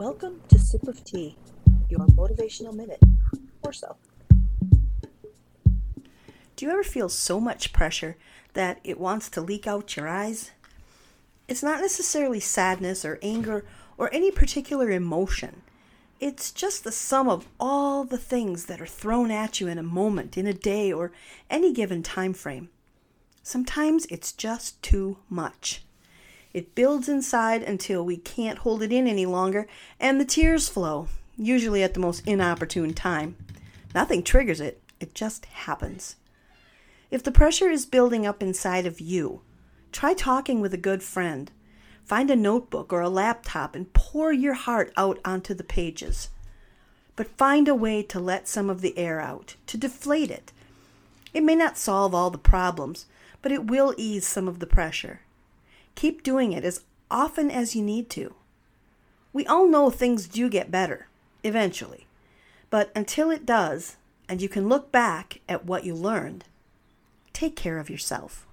Welcome to Sip of Tea, your motivational minute, or so. Do you ever feel so much pressure that it wants to leak out your eyes? It's not necessarily sadness or anger or any particular emotion. It's just the sum of all the things that are thrown at you in a moment, in a day, or any given time frame. Sometimes it's just too much. It builds inside until we can't hold it in any longer, and the tears flow, usually at the most inopportune time. Nothing triggers it, it just happens. If the pressure is building up inside of you, try talking with a good friend. Find a notebook or a laptop and pour your heart out onto the pages. But find a way to let some of the air out, to deflate it. It may not solve all the problems, but it will ease some of the pressure. Keep doing it as often as you need to. We all know things do get better, eventually. But until it does, and you can look back at what you learned, take care of yourself.